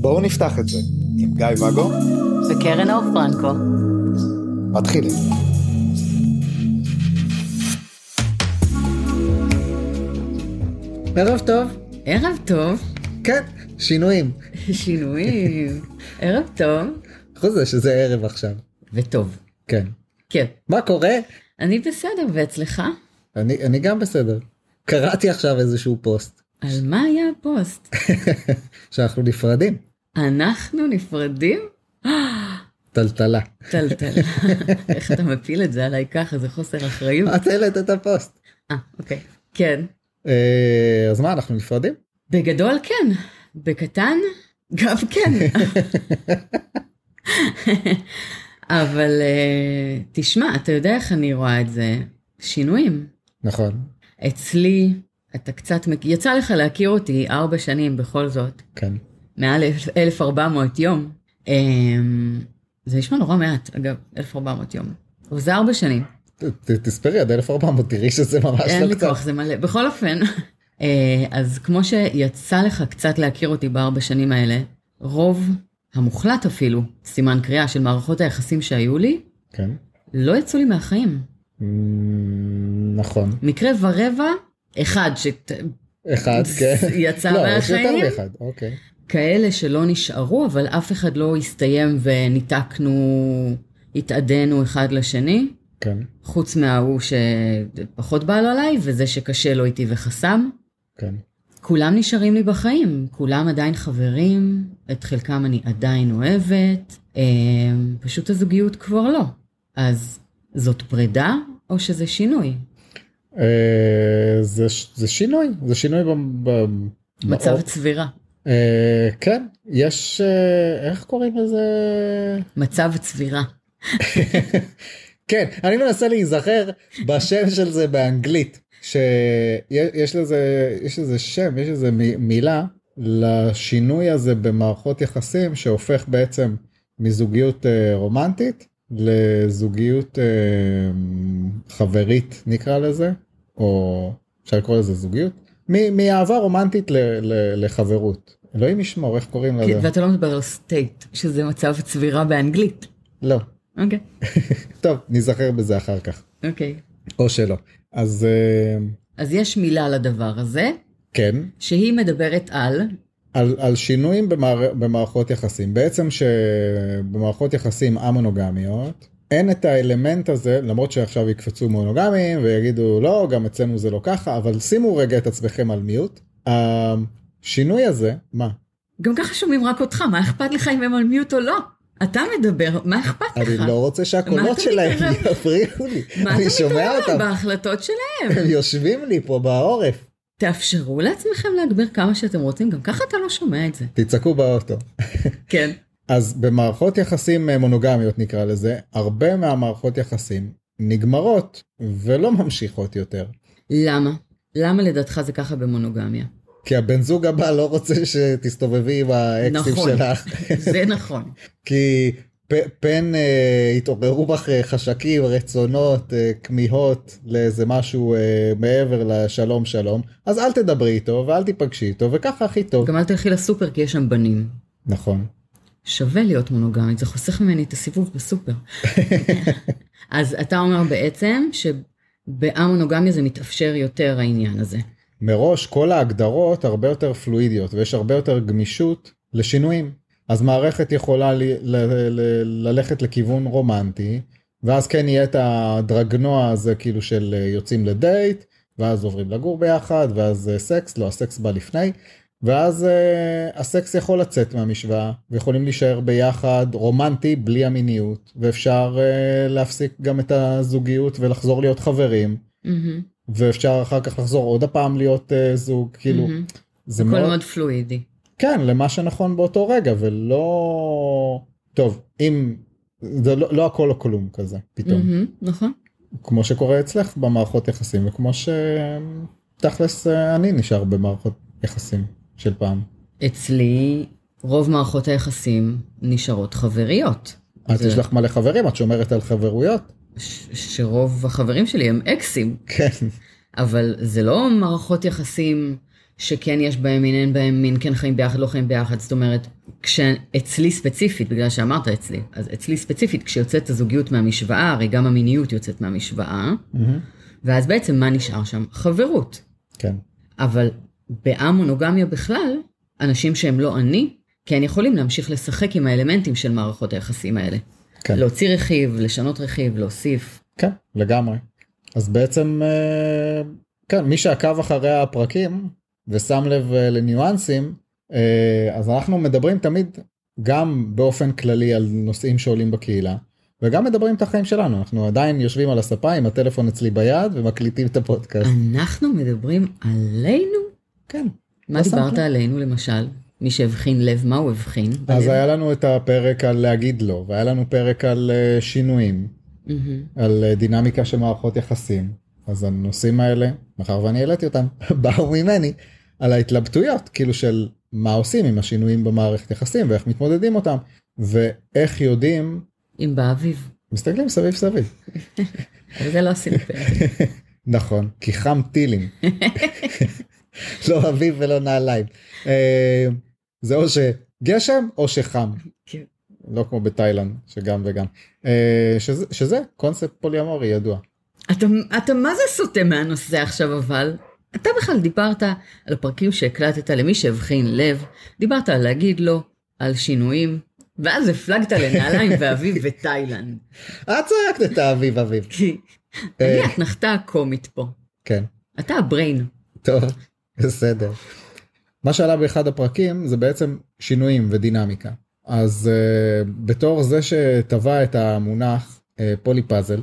בואו נפתח את זה עם גיא ואגו וקרן אור פרנקו. מתחילים. ערב טוב. ערב טוב. כן, שינויים. שינויים. ערב טוב. חוץ מזה שזה ערב עכשיו. וטוב. כן. כן. מה קורה? אני בסדר, ואצלך? אני, אני גם בסדר. קראתי עכשיו איזשהו פוסט על מה היה הפוסט? שאנחנו נפרדים. אנחנו נפרדים? טלטלה. טלטל. איך אתה מפיל את זה עליי ככה? זה חוסר אחריות. את העלית את הפוסט. אה, אוקיי. כן. אה, אז מה, אנחנו נפרדים? בגדול כן. בקטן? גם כן. אבל אה, תשמע, אתה יודע איך אני רואה את זה? שינויים. נכון, אצלי, אתה קצת, יצא לך להכיר אותי ארבע שנים בכל זאת, כן. מעל 1,400 יום. אמ, זה נשמע נורא מעט, אגב, 1,400 יום. אבל זה ארבע שנים, תספרי עד 1400, תראי שזה ממש אין לא לי קצת. כוח, זה מלא. בכל אופן, אה, אז כמו שיצא לך קצת להכיר אותי בארבע שנים האלה, רוב המוחלט אפילו, סימן קריאה של מערכות היחסים שהיו לי, כן. לא יצאו לי מהחיים. נכון. מקרה ורבע, אחד ש... אחד, כן. יצא לא, יש מהחיים? יותר מאחד, אוקיי. כאלה שלא נשארו, אבל אף אחד לא הסתיים וניתקנו, התאדינו אחד לשני, כן, חוץ מההוא שפחות בא לו עליי, וזה שקשה לו איתי וחסם. כן. כולם נשארים לי בחיים, כולם עדיין חברים, את חלקם אני עדיין אוהבת, אה, פשוט הזוגיות כבר לא. אז זאת פרידה או שזה שינוי? אה, זה זה שינוי, זה שינוי ב... ב- מצב באור. צבירה. אה, כן, יש, אה, איך קוראים לזה? מצב צבירה. כן, אני מנסה להיזכר בשם של זה באנגלית, שיש לזה, יש לזה שם, יש לזה מ- מילה לשינוי הזה במערכות יחסים שהופך בעצם מזוגיות אה, רומנטית לזוגיות אה, חברית נקרא לזה, או אפשר לקרוא לזה זוגיות, מאהבה רומנטית ל- ל- לחברות. אלוהים ישמור, איך קוראים כי- לזה? ואתה לא מדבר על סטייט, שזה מצב צבירה באנגלית. לא. אוקיי, טוב, ניזכר בזה אחר כך. אוקיי. או שלא. אז אה, אז יש מילה לדבר הזה, כן, שהיא מדברת על, על, על שינויים במער, במערכות יחסים. בעצם שבמערכות יחסים המונוגמיות, אין את האלמנט הזה, למרות שעכשיו יקפצו מונוגמים ויגידו לא, גם אצלנו זה לא ככה, אבל שימו רגע את עצמכם על מיוט. השינוי הזה, מה? גם ככה שומעים רק אותך, מה אכפת לך אם הם על מיוט או לא? אתה מדבר, מה אכפת לך? אני לא רוצה שהקולות שלהם? יפריעו לי. מה אתה מתערב בהחלטות שלהם? הם יושבים לי פה בעורף. תאפשרו לעצמכם להגביר כמה שאתם רוצים, גם ככה אתה לא שומע את זה. תצעקו באוטו. כן. אז במערכות יחסים אה, מונוגמיות נקרא לזה, הרבה מהמערכות יחסים נגמרות ולא ממשיכות יותר. למה? למה לדעתך זה ככה במונוגמיה? כי הבן זוג הבא לא רוצה שתסתובבי עם האקסים נכון. שלך. זה נכון. כי פן אה, התעוררו בך אה, חשקים, רצונות, אה, כמיהות לאיזה משהו אה, מעבר לשלום שלום, אז אל תדברי איתו ואל תיפגשי איתו וככה הכי טוב. גם אל תלכי לסופר כי יש שם בנים. נכון. שווה להיות מונוגמית, זה חוסך ממני את הסיבוב בסופר. אז אתה אומר בעצם שבאמונוגמיה זה מתאפשר יותר העניין הזה. מראש כל ההגדרות הרבה יותר פלואידיות ויש הרבה יותר גמישות לשינויים. אז מערכת יכולה ל- ל- ל- ללכת לכיוון רומנטי, ואז כן יהיה את הדרגנוע הזה כאילו של אה, יוצאים לדייט, ואז עוברים לגור ביחד, ואז אה, סקס, לא הסקס בא לפני, ואז uh, הסקס יכול לצאת מהמשוואה, ויכולים להישאר ביחד רומנטי בלי המיניות, ואפשר uh, להפסיק גם את הזוגיות ולחזור להיות חברים. מהמם, ואפשר אחר כך לחזור עוד הפעם להיות uh, זוג כאילו מהמם. זה מאוד מאוד פלואידי. כן למה שנכון באותו רגע ולא טוב אם זה לא, לא הכל או כלום כזה פתאום מהמם, נכון. כמו שקורה אצלך במערכות יחסים וכמו שתכלס אה, אני נשאר במערכות יחסים של פעם. אצלי רוב מערכות היחסים נשארות חבריות. את זה- יש לך מלא חברים את שומרת על חברויות ש- שרוב החברים שלי הם אקסים. כן אבל זה לא מערכות יחסים שכן יש בהם מין, אין בהם מין, כן חיים ביחד, לא חיים ביחד. זאת אומרת, כשאצלי ספציפית, בגלל שאמרת אצלי, אז אצלי ספציפית, כשיוצאת הזוגיות מהמשוואה, הרי גם המיניות יוצאת מהמשוואה, ואז בעצם מה נשאר שם? חברות. כן. אבל באמונוגמיה בכלל, אנשים שהם לא אני, כן יכולים להמשיך לשחק עם האלמנטים של מערכות היחסים האלה. כן. להוציא רכיב, לשנות רכיב, להוסיף. כן, לגמרי. אז בעצם, אה, כן, מי שעקב אחרי הפרקים ושם לב אה, לניואנסים, אה, אז אנחנו מדברים תמיד גם באופן כללי על נושאים שעולים בקהילה, וגם מדברים את החיים שלנו, אנחנו עדיין יושבים על הספה עם הטלפון אצלי ביד ומקליטים את הפודקאסט. אנחנו מדברים עלינו? כן. מה לא דיברת. עלינו למשל? מי שהבחין לב, מה הוא הבחין? אז בלב? היה לנו את הפרק על להגיד לא, והיה לנו פרק על אה, שינויים, מהמם. על דינמיקה של מערכות יחסים. אז הנושאים האלה, מאחר ואני העליתי אותם, באו ממני, על ההתלבטויות, כאילו של מה עושים עם השינויים במערכת יחסים ואיך מתמודדים אותם, ואיך יודעים, אם באביב. מסתכלים סביב סביב. אבל זה לא פרק. נכון, כי חם טילים. לא אביב ולא נעליים. אה, זה או שגשם או שחם. כן. לא כמו בתאילנד, שגם וגם. אה, שזה, שזה קונספט פוליאמורי ידוע. אתה, אתה מה זה סוטה מהנושא עכשיו אבל? אתה בכלל דיברת על הפרקים שהקלטת למי שהבחין לב, דיברת על להגיד לו, על שינויים, ואז הפלגת לנעליים ואביב ותאילנד. את צעקת את האביב אביב. כי אני האתנחתה הקומית פה. כן, אתה הבריין. טוב, בסדר. מה שעלה באחד הפרקים זה בעצם שינויים ודינמיקה. אז אה, בתור זה שטבע את המונח אה, poly puzzle,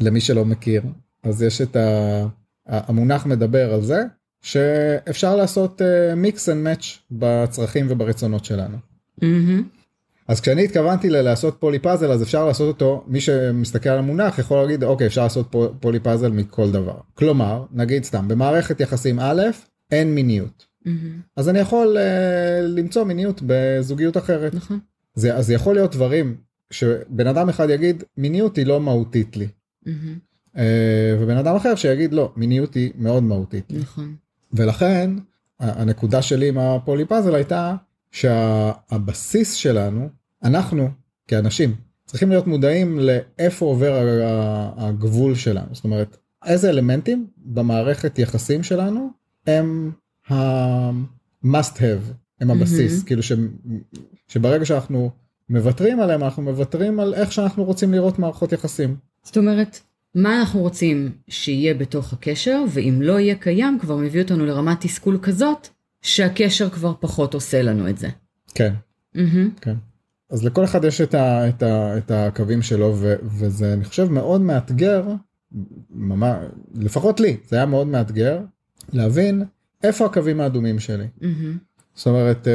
למי שלא מכיר, אז יש את ה... המונח מדבר על זה שאפשר לעשות mix and match בצרכים וברצונות שלנו. מהמם. אז כשאני התכוונתי ללעשות poly puzzle אז אפשר לעשות אותו מי שמסתכל על המונח יכול להגיד אוקיי אפשר לעשות פו- poly puzzle מכל דבר כלומר נגיד סתם במערכת יחסים א' אין מיניות מהמם. אז אני יכול אה, למצוא מיניות בזוגיות אחרת נכון. זה אז יכול להיות דברים שבן אדם אחד יגיד מיניות היא לא מהותית לי מהמם. אה, ובן אדם אחר שיגיד לא מיניות היא מאוד מהותית נכון. ולכן הנקודה שלי עם הפולי פאזל הייתה שהבסיס שלנו אנחנו כאנשים צריכים להיות מודעים לאיפה עובר הגבול שלנו זאת אומרת איזה אלמנטים במערכת יחסים שלנו הם ה-must have הם הבסיס מהמם. כאילו ש... שברגע שאנחנו מוותרים עליהם אנחנו מוותרים על איך שאנחנו רוצים לראות מערכות יחסים. זאת אומרת, מה אנחנו רוצים שיהיה בתוך הקשר, ואם לא יהיה קיים, כבר מביא אותנו לרמת תסכול כזאת, שהקשר כבר פחות עושה לנו את זה. כן. מהמם. כן. אז לכל אחד יש את, ה, את, ה, את הקווים שלו ו, וזה אני חושב מאוד מאתגר, ממש, לפחות לי זה היה מאוד מאתגר להבין איפה הקווים האדומים שלי. מהמם. זאת אומרת אה,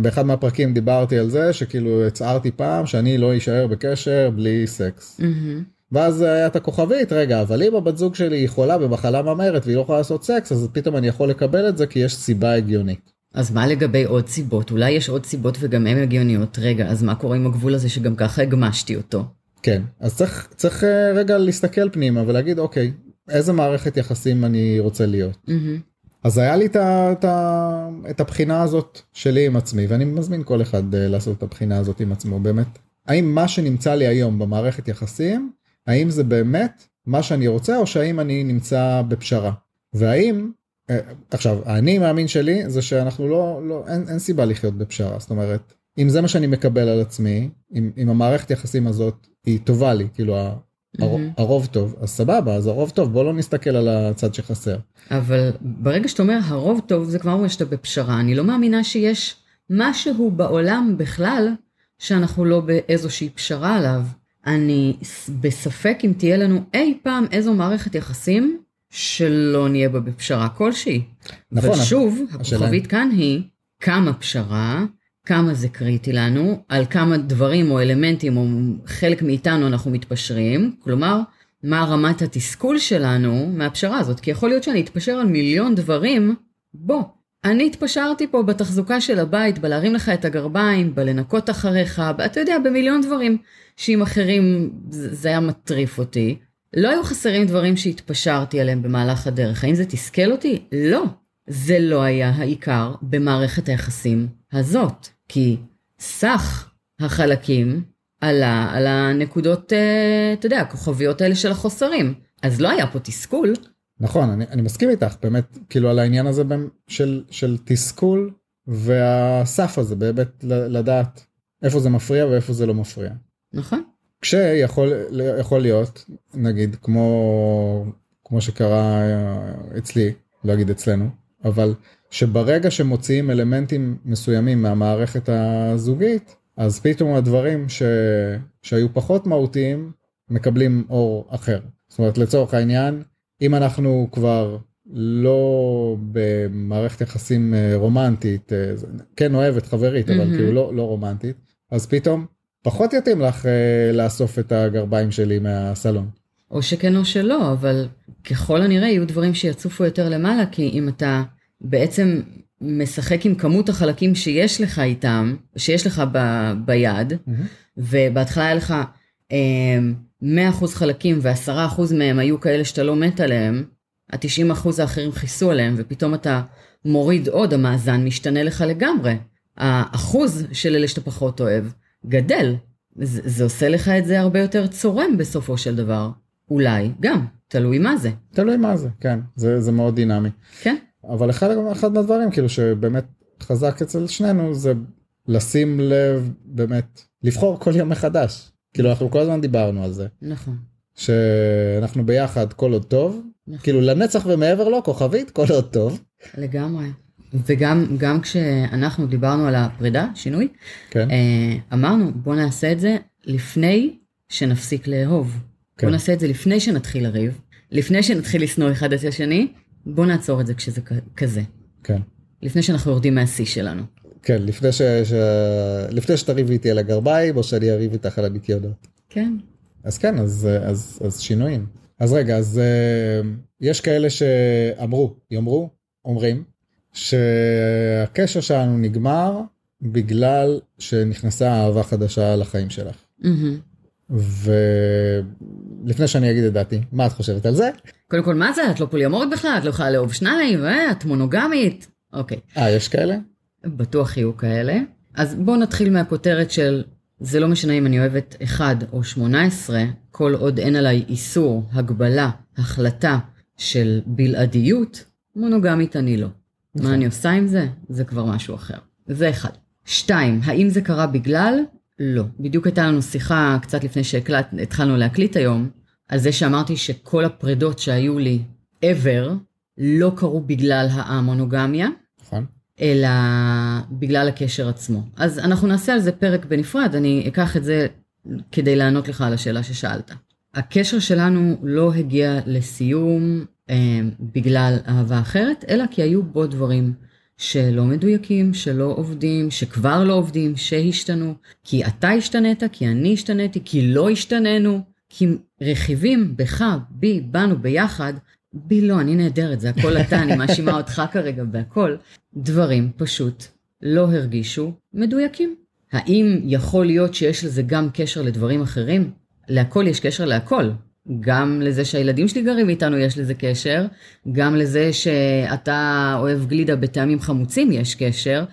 באחד מהפרקים דיברתי על זה שכאילו הצהרתי פעם שאני לא אשאר בקשר בלי סקס. מהמם. ואז היה את הכוכבית רגע אבל אם הבת זוג שלי היא חולה במחלה ממארת והיא לא יכולה לעשות סקס אז פתאום אני יכול לקבל את זה כי יש סיבה הגיונית. אז מה לגבי עוד סיבות? אולי יש עוד סיבות וגם הן הגיוניות. רגע, אז מה קורה עם הגבול הזה שגם ככה הגמשתי אותו? כן, אז צריך, צריך אה, רגע להסתכל פנימה ולהגיד אוקיי, איזה מערכת יחסים אני רוצה להיות. מהמם. אז היה לי את, את, את הבחינה הזאת שלי עם עצמי ואני מזמין כל אחד אה, לעשות את הבחינה הזאת עם עצמו באמת. האם מה שנמצא לי היום במערכת יחסים, האם זה באמת מה שאני רוצה או שהאם אני נמצא בפשרה. והאם, אה, עכשיו האני מאמין שלי זה שאנחנו לא, לא אין, אין סיבה לחיות בפשרה זאת אומרת אם זה מה שאני מקבל על עצמי אם, אם המערכת יחסים הזאת היא טובה לי כאילו. הרוב טוב אז סבבה אז הרוב טוב בוא לא נסתכל על הצד שחסר. אבל ברגע שאתה אומר הרוב טוב, זה כבר אומר שאתה בפשרה. אני לא מאמינה שיש משהו בעולם בכלל שאנחנו לא באיזושהי פשרה עליו. אני בספק אם תהיה לנו אי פעם איזו מערכת יחסים שלא נהיה בה בפשרה כלשהי. נכון, אבל שוב, השאלה- הכוכבית כאן היא כמה פשרה, כמה זה קריטי לנו, על כמה דברים או אלמנטים או חלק מאיתנו אנחנו מתפשרים, כלומר, מה רמת התסכול שלנו מהפשרה הזאת, כי יכול להיות שאני אתפשר על מיליון דברים, בוא, אני התפשרתי פה בתחזוקה של הבית, בלהרים לך את הגרביים, בלנקות אחריך, אתה יודע, במיליון דברים שעם אחרים זה היה מטריף אותי. לא היו חסרים דברים שהתפשרתי עליהם במהלך הדרך. האם זה תסכל אותי? לא. זה לא היה העיקר במערכת היחסים הזאת. כי סך החלקים עלה על הנקודות, אה, אתה יודע, הכוכביות האלה של החוסרים. אז לא היה פה תסכול. נכון, אני, אני מסכים איתך, באמת, כאילו על העניין הזה של, של תסכול והסף הזה, באמת לדעת איפה זה מפריע ואיפה זה לא מפריע. נכון. כשיכול יכול להיות, נגיד, כמו, כמו שקרה אצלי, לא אגיד אצלנו, אבל שברגע שמוציאים אלמנטים מסוימים מהמערכת הזוגית, אז פתאום הדברים ש... שהיו פחות מהותיים מקבלים אור אחר. זאת אומרת לצורך העניין אם אנחנו כבר לא במערכת יחסים אה, רומנטית אה, כן אוהבת חברית אבל mm-hmm. כאילו לא, לא רומנטית אז פתאום פחות יתאים לך אה, לאסוף את הגרביים שלי מהסלון. או שכן או שלא אבל ככל הנראה יהיו דברים שיצופו יותר למעלה כי אם אתה בעצם משחק עם כמות החלקים שיש לך איתם, שיש לך ב, ביד, mm-hmm. ובהתחלה היה לך אה, 100% חלקים ו-10% מהם היו כאלה שאתה לא מת עליהם, ה-90% האחרים חיסו עליהם, ופתאום אתה מוריד עוד, המאזן משתנה לך לגמרי. האחוז של אלה שאתה פחות אוהב גדל. זה, זה עושה לך את זה הרבה יותר צורם בסופו של דבר. אולי גם, תלוי מה זה. תלוי מה זה, כן, זה, זה מאוד דינמי. כן. אבל אחד, אחד מהדברים כאילו שבאמת חזק אצל שנינו זה לשים לב באמת לבחור כל יום מחדש. כאילו אנחנו כל הזמן דיברנו על זה. נכון. שאנחנו ביחד כל עוד טוב. נכון. כאילו לנצח ומעבר לו כוכבית כל עוד טוב. לגמרי. וגם גם כשאנחנו דיברנו על הפרידה שינוי כן. אה, אמרנו בוא נעשה את זה לפני שנפסיק לאהוב. כן. בוא נעשה את זה לפני שנתחיל לריב לפני שנתחיל לשנוא אחד את השני בוא נעצור את זה כשזה כזה. כן. לפני שאנחנו יורדים מהשיא שלנו. כן, לפני, ש... ש... לפני שתריב איתי על הגרביים או שאני אריב איתך על הניקיונות. כן. אז כן, אז, אז, אז שינויים. אז רגע, אז uh, יש כאלה שאמרו, יאמרו, אומרים, שהקשר שלנו נגמר בגלל שנכנסה אהבה חדשה לחיים שלך. Mm-hmm. ולפני שאני אגיד את דעתי, מה את חושבת על זה? קודם כל, מה זה? את לא פוליומורית בכלל? את לא יכולה לאהוב שניים? אה, את מונוגמית? אוקיי. אה, יש כאלה? בטוח יהיו כאלה. אז בואו נתחיל מהכותרת של זה לא משנה אם אני אוהבת 1 או 18, כל עוד אין עליי איסור, הגבלה, החלטה של בלעדיות, מונוגמית אני לא. נכון. מה אני עושה עם זה? זה כבר משהו אחר. זה אחד. שתיים, האם זה קרה בגלל? לא. בדיוק הייתה לנו שיחה קצת לפני שהתחלנו להקליט היום, על זה שאמרתי שכל הפרדות שהיו לי ever לא קרו בגלל המונוגמיה. נכון. אלא בגלל הקשר עצמו. אז אנחנו נעשה על זה פרק בנפרד, אני אקח את זה כדי לענות לך על השאלה ששאלת. הקשר שלנו לא הגיע לסיום אה, בגלל אהבה אחרת, אלא כי היו בו דברים שלא מדויקים, שלא עובדים, שכבר לא עובדים, שהשתנו, כי אתה השתנית, כי אני השתניתי, כי לא השתננו, כי רכיבים בך, בי, בנו ביחד, בי לא, אני נהדרת, זה הכל אתה, אני מאשימה אותך כרגע בהכל. דברים פשוט לא הרגישו מדויקים. האם יכול להיות שיש לזה גם קשר לדברים אחרים? להכל יש קשר להכל. גם לזה שהילדים שלי גרים איתנו יש לזה קשר, גם לזה שאתה אוהב גלידה בטעמים חמוצים יש קשר.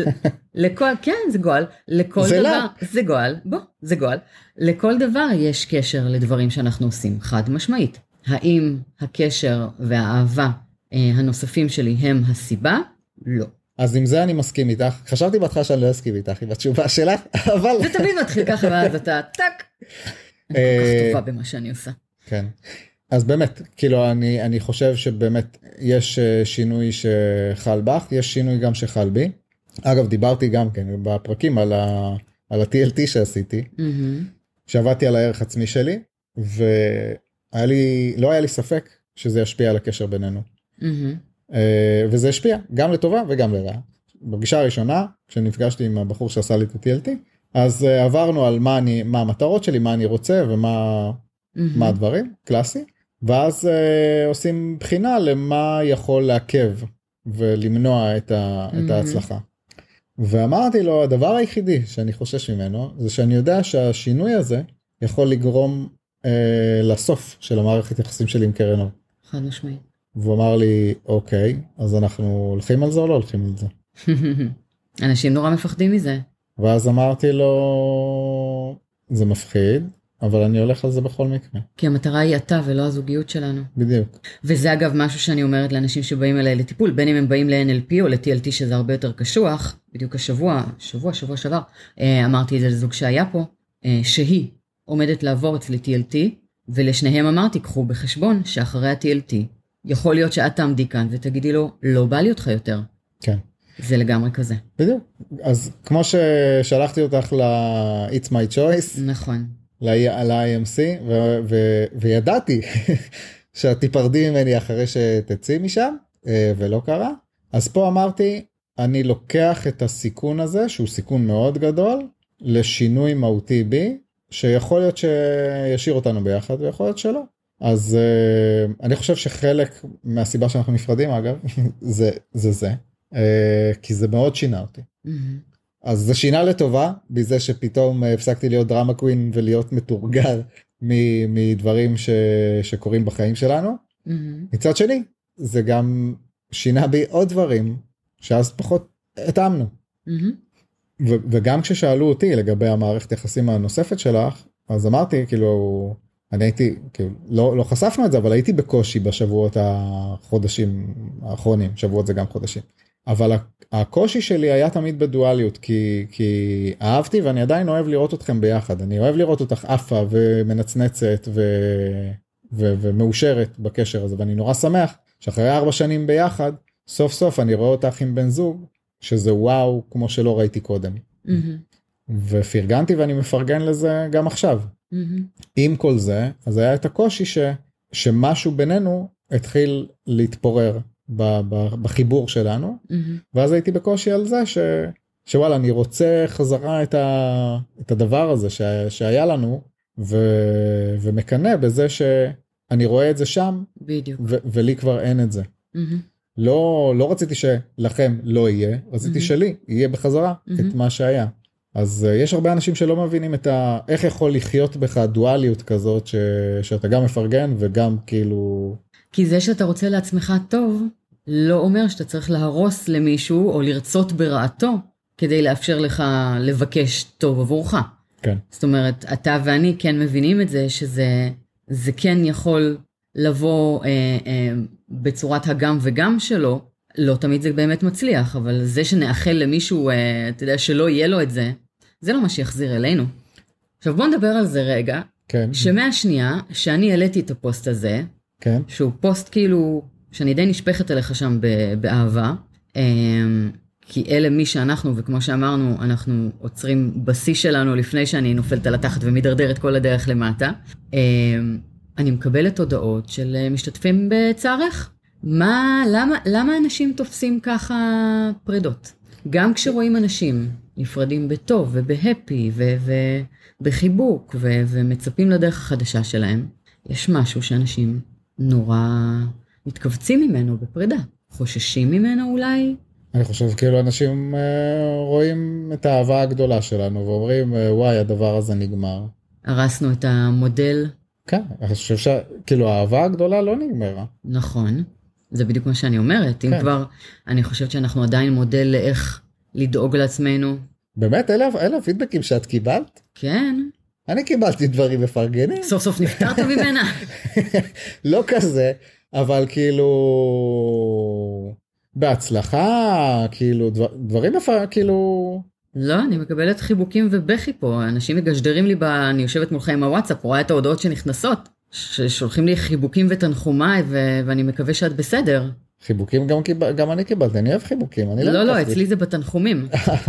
לכל, כן, זה גועל. לכל זה דבר, לא. זה גועל, בוא, זה גועל. לכל דבר יש קשר לדברים שאנחנו עושים, חד משמעית. האם הקשר והאהבה אה, הנוספים שלי הם הסיבה? לא. אז עם זה אני מסכים איתך. חשבתי בהתחלה שאני לא אסכים איתך עם התשובה שלך, אבל... זה תמיד מתחיל ככה ואז אתה טאק. אני כל כך טובה במה שאני עושה. כן. אז באמת, כאילו אני, אני חושב שבאמת יש אה, שינוי שחל בך, יש שינוי גם שחל בי. אגב, דיברתי גם כן בפרקים על, ה, על ה-TLT שעשיתי, mm-hmm. שעבדתי על הערך עצמי שלי, והיה לי, לא היה לי ספק שזה ישפיע על הקשר בינינו. Mm-hmm. וזה השפיע גם לטובה וגם לרעה. בפגישה הראשונה, כשנפגשתי עם הבחור שעשה לי את ה-TLT, אז uh, עברנו על מה אני מה המטרות שלי מה אני רוצה ומה mm-hmm. מה הדברים קלאסי ואז uh, עושים בחינה למה יכול לעכב ולמנוע את, ה, mm-hmm. את ההצלחה. ואמרתי לו הדבר היחידי שאני חושש ממנו זה שאני יודע שהשינוי הזה יכול לגרום אה, לסוף של המערכת יחסים שלי עם קרן אור. חד משמעית. והוא אמר לי, אוקיי, אז אנחנו הולכים על זה או לא הולכים על זה? אנשים נורא מפחדים מזה. ואז אמרתי לו, זה מפחיד, אבל אני הולך על זה בכל מקרה. כי המטרה היא אתה ולא הזוגיות שלנו. בדיוק. וזה אגב משהו שאני אומרת לאנשים שבאים אליי לטיפול, בין אם הם באים ל-NLP או ל-TLT שזה הרבה יותר קשוח, בדיוק השבוע, שבוע, שבוע שעבר, אה, אמרתי את זה לזוג שהיה פה, אה, שהיא עומדת לעבור אצלי TLT, ולשניהם אמרתי, קחו בחשבון שאחרי ה-TLT, יכול להיות שאת תעמדי כאן ותגידי לו, לא בא לי אותך יותר. כן. זה לגמרי כזה. בדיוק. אז כמו ששלחתי אותך ל-It's my choice, נכון. ל-IMC, ו- ו- וידעתי שאת תיפרדי ממני אחרי שתצאי משם, אה, ולא קרה. אז פה אמרתי, אני לוקח את הסיכון הזה, שהוא סיכון מאוד גדול, לשינוי מהותי בי, שיכול להיות שישאיר אותנו ביחד, ויכול להיות שלא. אז uh, אני חושב שחלק מהסיבה שאנחנו נפרדים אגב זה זה זה כי זה מאוד שינה אותי מהמם. אז זה שינה לטובה בזה שפתאום הפסקתי להיות דרמה קווין ולהיות מתורגל מ- מדברים ש- שקורים בחיים שלנו מהמם. מצד שני זה גם שינה בי עוד דברים שאז פחות התאמנו מהמם. ו- וגם כששאלו אותי לגבי המערכת יחסים הנוספת שלך אז אמרתי כאילו אני הייתי כאילו לא לא חשפנו את זה אבל הייתי בקושי בשבועות החודשים האחרונים שבועות זה גם חודשים אבל הקושי שלי היה תמיד בדואליות כי כי אהבתי ואני עדיין אוהב לראות אתכם ביחד אני אוהב לראות אותך עפה ומנצנצת ו... ו... ומאושרת בקשר הזה ואני נורא שמח שאחרי ארבע שנים ביחד סוף סוף אני רואה אותך עם בן זוג שזה וואו כמו שלא ראיתי קודם מהמם. ופרגנתי ואני מפרגן לזה גם עכשיו. מהמם. עם כל זה אז היה את הקושי ש, שמשהו בינינו התחיל להתפורר בחיבור שלנו מהמם. ואז הייתי בקושי על זה ש, שוואלה אני רוצה חזרה את, ה, את הדבר הזה ש, שהיה לנו ו, ומקנא בזה שאני רואה את זה שם בדיוק. ו, ולי כבר אין את זה. מהמם. לא לא רציתי שלכם לא יהיה רציתי מהמם. שלי יהיה בחזרה מהמם. את מה שהיה. אז uh, יש הרבה אנשים שלא מבינים את ה... איך יכול לחיות בך דואליות כזאת ש... שאתה גם מפרגן וגם כאילו כי זה שאתה רוצה לעצמך טוב, לא אומר שאתה צריך להרוס למישהו או לרצות ברעתו כדי לאפשר לך לבקש טוב עבורך. כן זאת אומרת, אתה ואני כן מבינים את זה, שזה זה כן יכול לבוא אה, אה, בצורת הגם וגם שלו. לא תמיד זה באמת מצליח, אבל זה שנאחל למישהו, אה, אתה יודע, שלא יהיה לו את זה, זה לא מה שיחזיר אלינו. עכשיו בוא נדבר על זה רגע, כן שמהשנייה שאני העליתי את הפוסט הזה, כן שהוא פוסט כאילו, שאני די נשפכת אליך שם באהבה. אמ, כי אלה מי שאנחנו, וכמו שאמרנו, אנחנו עוצרים בשיא שלנו לפני שאני נופלת על התחת ומידרדרת כל הדרך למטה. אמ, אני מקבלת הודעות של אה, משתתפים בצערך. מה, למה, למה אנשים תופסים ככה פרידות? גם כשרואים אנשים נפרדים בטוב ובהפי ובחיבוק ומצפים לדרך החדשה שלהם, יש משהו שאנשים נורא מתכווצים ממנו בפרידה. חוששים ממנו אולי? אני חושב כאילו אנשים אה, רואים את האהבה הגדולה שלנו ואומרים אה, וואי הדבר הזה נגמר. הרסנו את המודל, כן אני חושב שכאילו האהבה הגדולה לא נגמרה. נכון. זה בדיוק מה שאני אומרת. אם כן. כבר, אני חושבת שאנחנו עדיין מודל לאיך לדאוג לעצמנו. באמת אלה אלה הפידבקים שאת קיבלת? כן, אני קיבלתי דברים מפרגנים. סוף סוף נפטרת ממנה. לא כזה אבל כאילו בהצלחה כאילו דבר, דברים יפה כאילו לא, אני מקבלת חיבוקים ובכי פה. אנשים מגשדרים לי, ב... אני יושבת מולך עם הוואטסאפ, רואה את ההודעות שנכנסות. ששולחים לי חיבוקים ותנחומיי, ו... ואני מקווה שאת בסדר. חיבוקים גם קיבל, גם אני קיבלתי אני אוהב חיבוקים אני לא, לא, לקחתי. אצלי זה בתנחומים.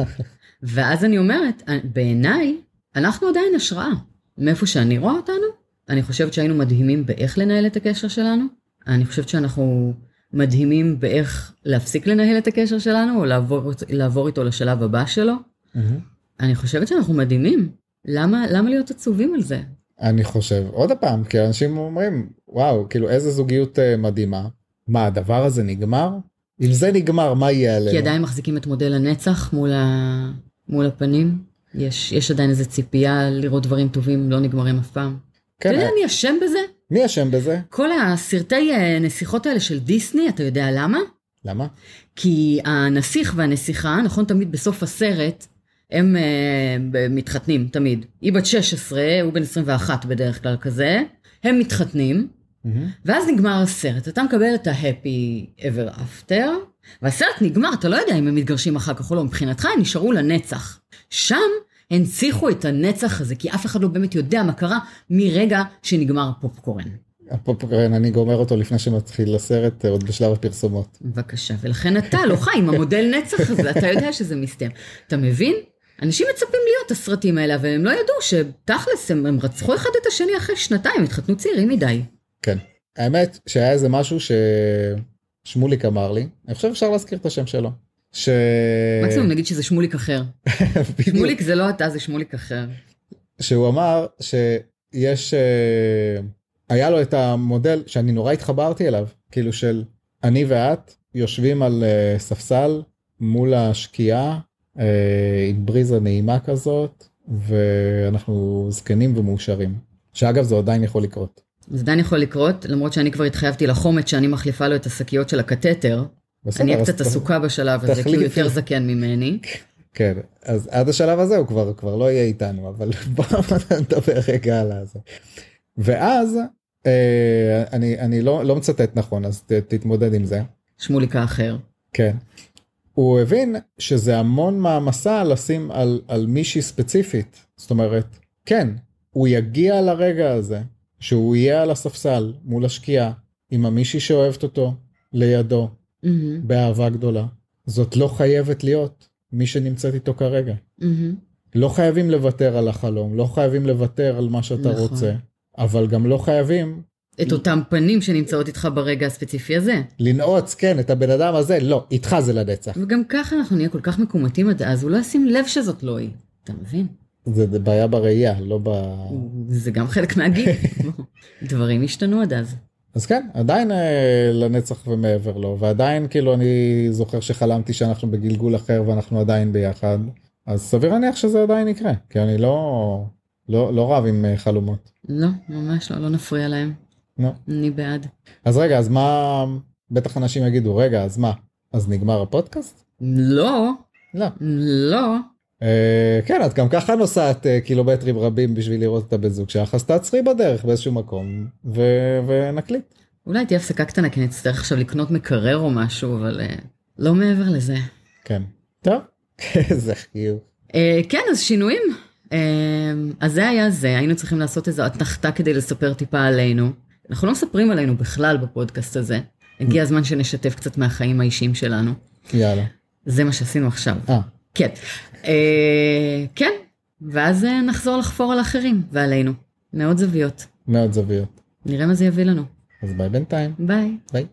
ואז אני אומרת, בעיניי, אנחנו עדיין השראה. מאיפה שאני רואה אותנו, אני חושבת שהיינו מדהימים באיך לנהל את הקשר שלנו. אני חושבת שאנחנו מדהימים באיך להפסיק לנהל את הקשר שלנו, או לעבור, לעבור איתו לשלב הבא שלו. מהמם. אני חושבת שאנחנו מדהימים. למה, למה להיות עצובים על זה? אני חושב עוד פעם כי אנשים אומרים וואו כאילו איזה זוגיות אה, מדהימה מה הדבר הזה נגמר אם זה נגמר מה יהיה עלינו כי עדיין מחזיקים את מודל הנצח מול, ה... מול הפנים. יש, יש עדיין איזו ציפייה לראות דברים טובים לא נגמרים אף פעם. כן, אתה יודע אה, מי אשם בזה? מי אשם בזה? כל הסרטי אה, נסיכות האלה של דיסני, אתה יודע למה? למה? כי הנסיך והנסיכה, נכון תמיד בסוף הסרט, הם ב- מתחתנים, תמיד. היא בת 16, הוא בן 21 בדרך כלל כזה, הם מתחתנים, מהמם. ואז נגמר הסרט, אתה מקבל את ה-happy ever after, והסרט נגמר, אתה לא יודע אם הם מתגרשים אחר כך או לא, מבחינתך הם נשארו לנצח. שם הנציחו את הנצח הזה, כי אף אחד לא באמת יודע מה קרה מרגע שנגמר הפופקורן. הפופקורן, אני גומר אותו לפני שמתחיל הסרט, אה, עוד בשלב הפרסומות. בבקשה, ולכן אתה לא חי עם המודל נצח הזה, אתה יודע שזה מסתיים. אתה מבין? אנשים מצפים להיות הסרטים האלה, אבל הם לא ידעו שתכלס הם, הם רצחו אחד את השני אחרי שנתיים, התחתנו צעירים מדי. כן. האמת שהיה איזה משהו ששמוליק אמר לי, אני חושב שאפשר להזכיר את השם שלו. ש... מקסימום נגיד שזה שמוליק אחר. שמוליק זה לא אתה, זה שמוליק אחר. שהוא אמר שיש אה, היה לו את המודל שאני נורא התחברתי אליו כאילו של אני ואת יושבים על אה, ספסל מול השקיעה אה, עם בריזה נעימה כזאת ואנחנו זקנים ומאושרים שאגב זה עדיין יכול לקרות זה עדיין יכול לקרות, למרות שאני כבר התחייבתי לחומץ שאני מחליפה לו את השקיות של הקתטר. בסדר, אני קצת עסוקה בשלב הזה, כי הוא. יותר זקן ממני. כן אז עד השלב הזה הוא כבר כבר לא יהיה איתנו אבל בוא נדבר רגע על הזה. ואז אה, אני אני לא לא מצטט נכון אז ת, תתמודד עם זה. שמוליק האחר. כן. הוא הבין שזה המון מעמסה לשים על, על מישהי ספציפית. זאת אומרת, כן, הוא יגיע לרגע הזה, שהוא יהיה על הספסל מול השקיעה, עם המישהי שאוהבת אותו, לידו, מהמם, באהבה גדולה. זאת לא חייבת להיות מי שנמצאת איתו כרגע. מהמם. לא חייבים לוותר על החלום, לא חייבים לוותר על מה שאתה נכון. רוצה, אבל גם לא חייבים את אותם פנים שנמצאות איתך ברגע הספציפי הזה. לנעוץ, כן, את הבן אדם הזה, לא, איתך זה לנצח. וגם ככה אנחנו נהיה כל כך מקומטים עד אז, הוא לא ישים לב שזאת לא היא. אתה מבין? זה זה בעיה בראייה, לא ב... זה גם חלק מהגיל. דברים השתנו עד אז. אז כן, עדיין אה, לנצח ומעבר לו, ועדיין כאילו אני זוכר שחלמתי שאנחנו בגלגול אחר ואנחנו עדיין ביחד, אז סביר להניח שזה עדיין יקרה, כי אני לא, לא, לא רב עם אה, חלומות. לא, ממש לא, לא נפריע להם. לא. אני בעד. אז רגע, אז מה, בטח אנשים יגידו, רגע, אז מה, אז נגמר הפודקאסט? לא, לא. לא. אה, כן, את גם ככה נוסעת אה, קילומטרים רבים בשביל לראות את הבן זוג שלך, אז תעצרי בדרך באיזשהו מקום ו- ונקליט. אולי תהיה הפסקה קטנה כי נצטרך עכשיו לקנות מקרר או משהו, אבל אה, לא מעבר לזה. כן. טוב, איזה חיוך. אה, כן, אז שינויים. אה, אז זה היה זה, היינו צריכים לעשות איזו אתנחתה כדי לספר טיפה עלינו. אנחנו לא מספרים עלינו בכלל בפודקאסט הזה. הגיע הזמן שנשתף קצת מהחיים האישיים שלנו. יאללה. זה מה שעשינו עכשיו. אה, כן. אה, כן, ואז אה, נחזור לחפור על אחרים ועלינו. מעוד זוויות. מעוד זוויות. נראה מה זה יביא לנו. אז ביי בינתיים. ביי. ביי.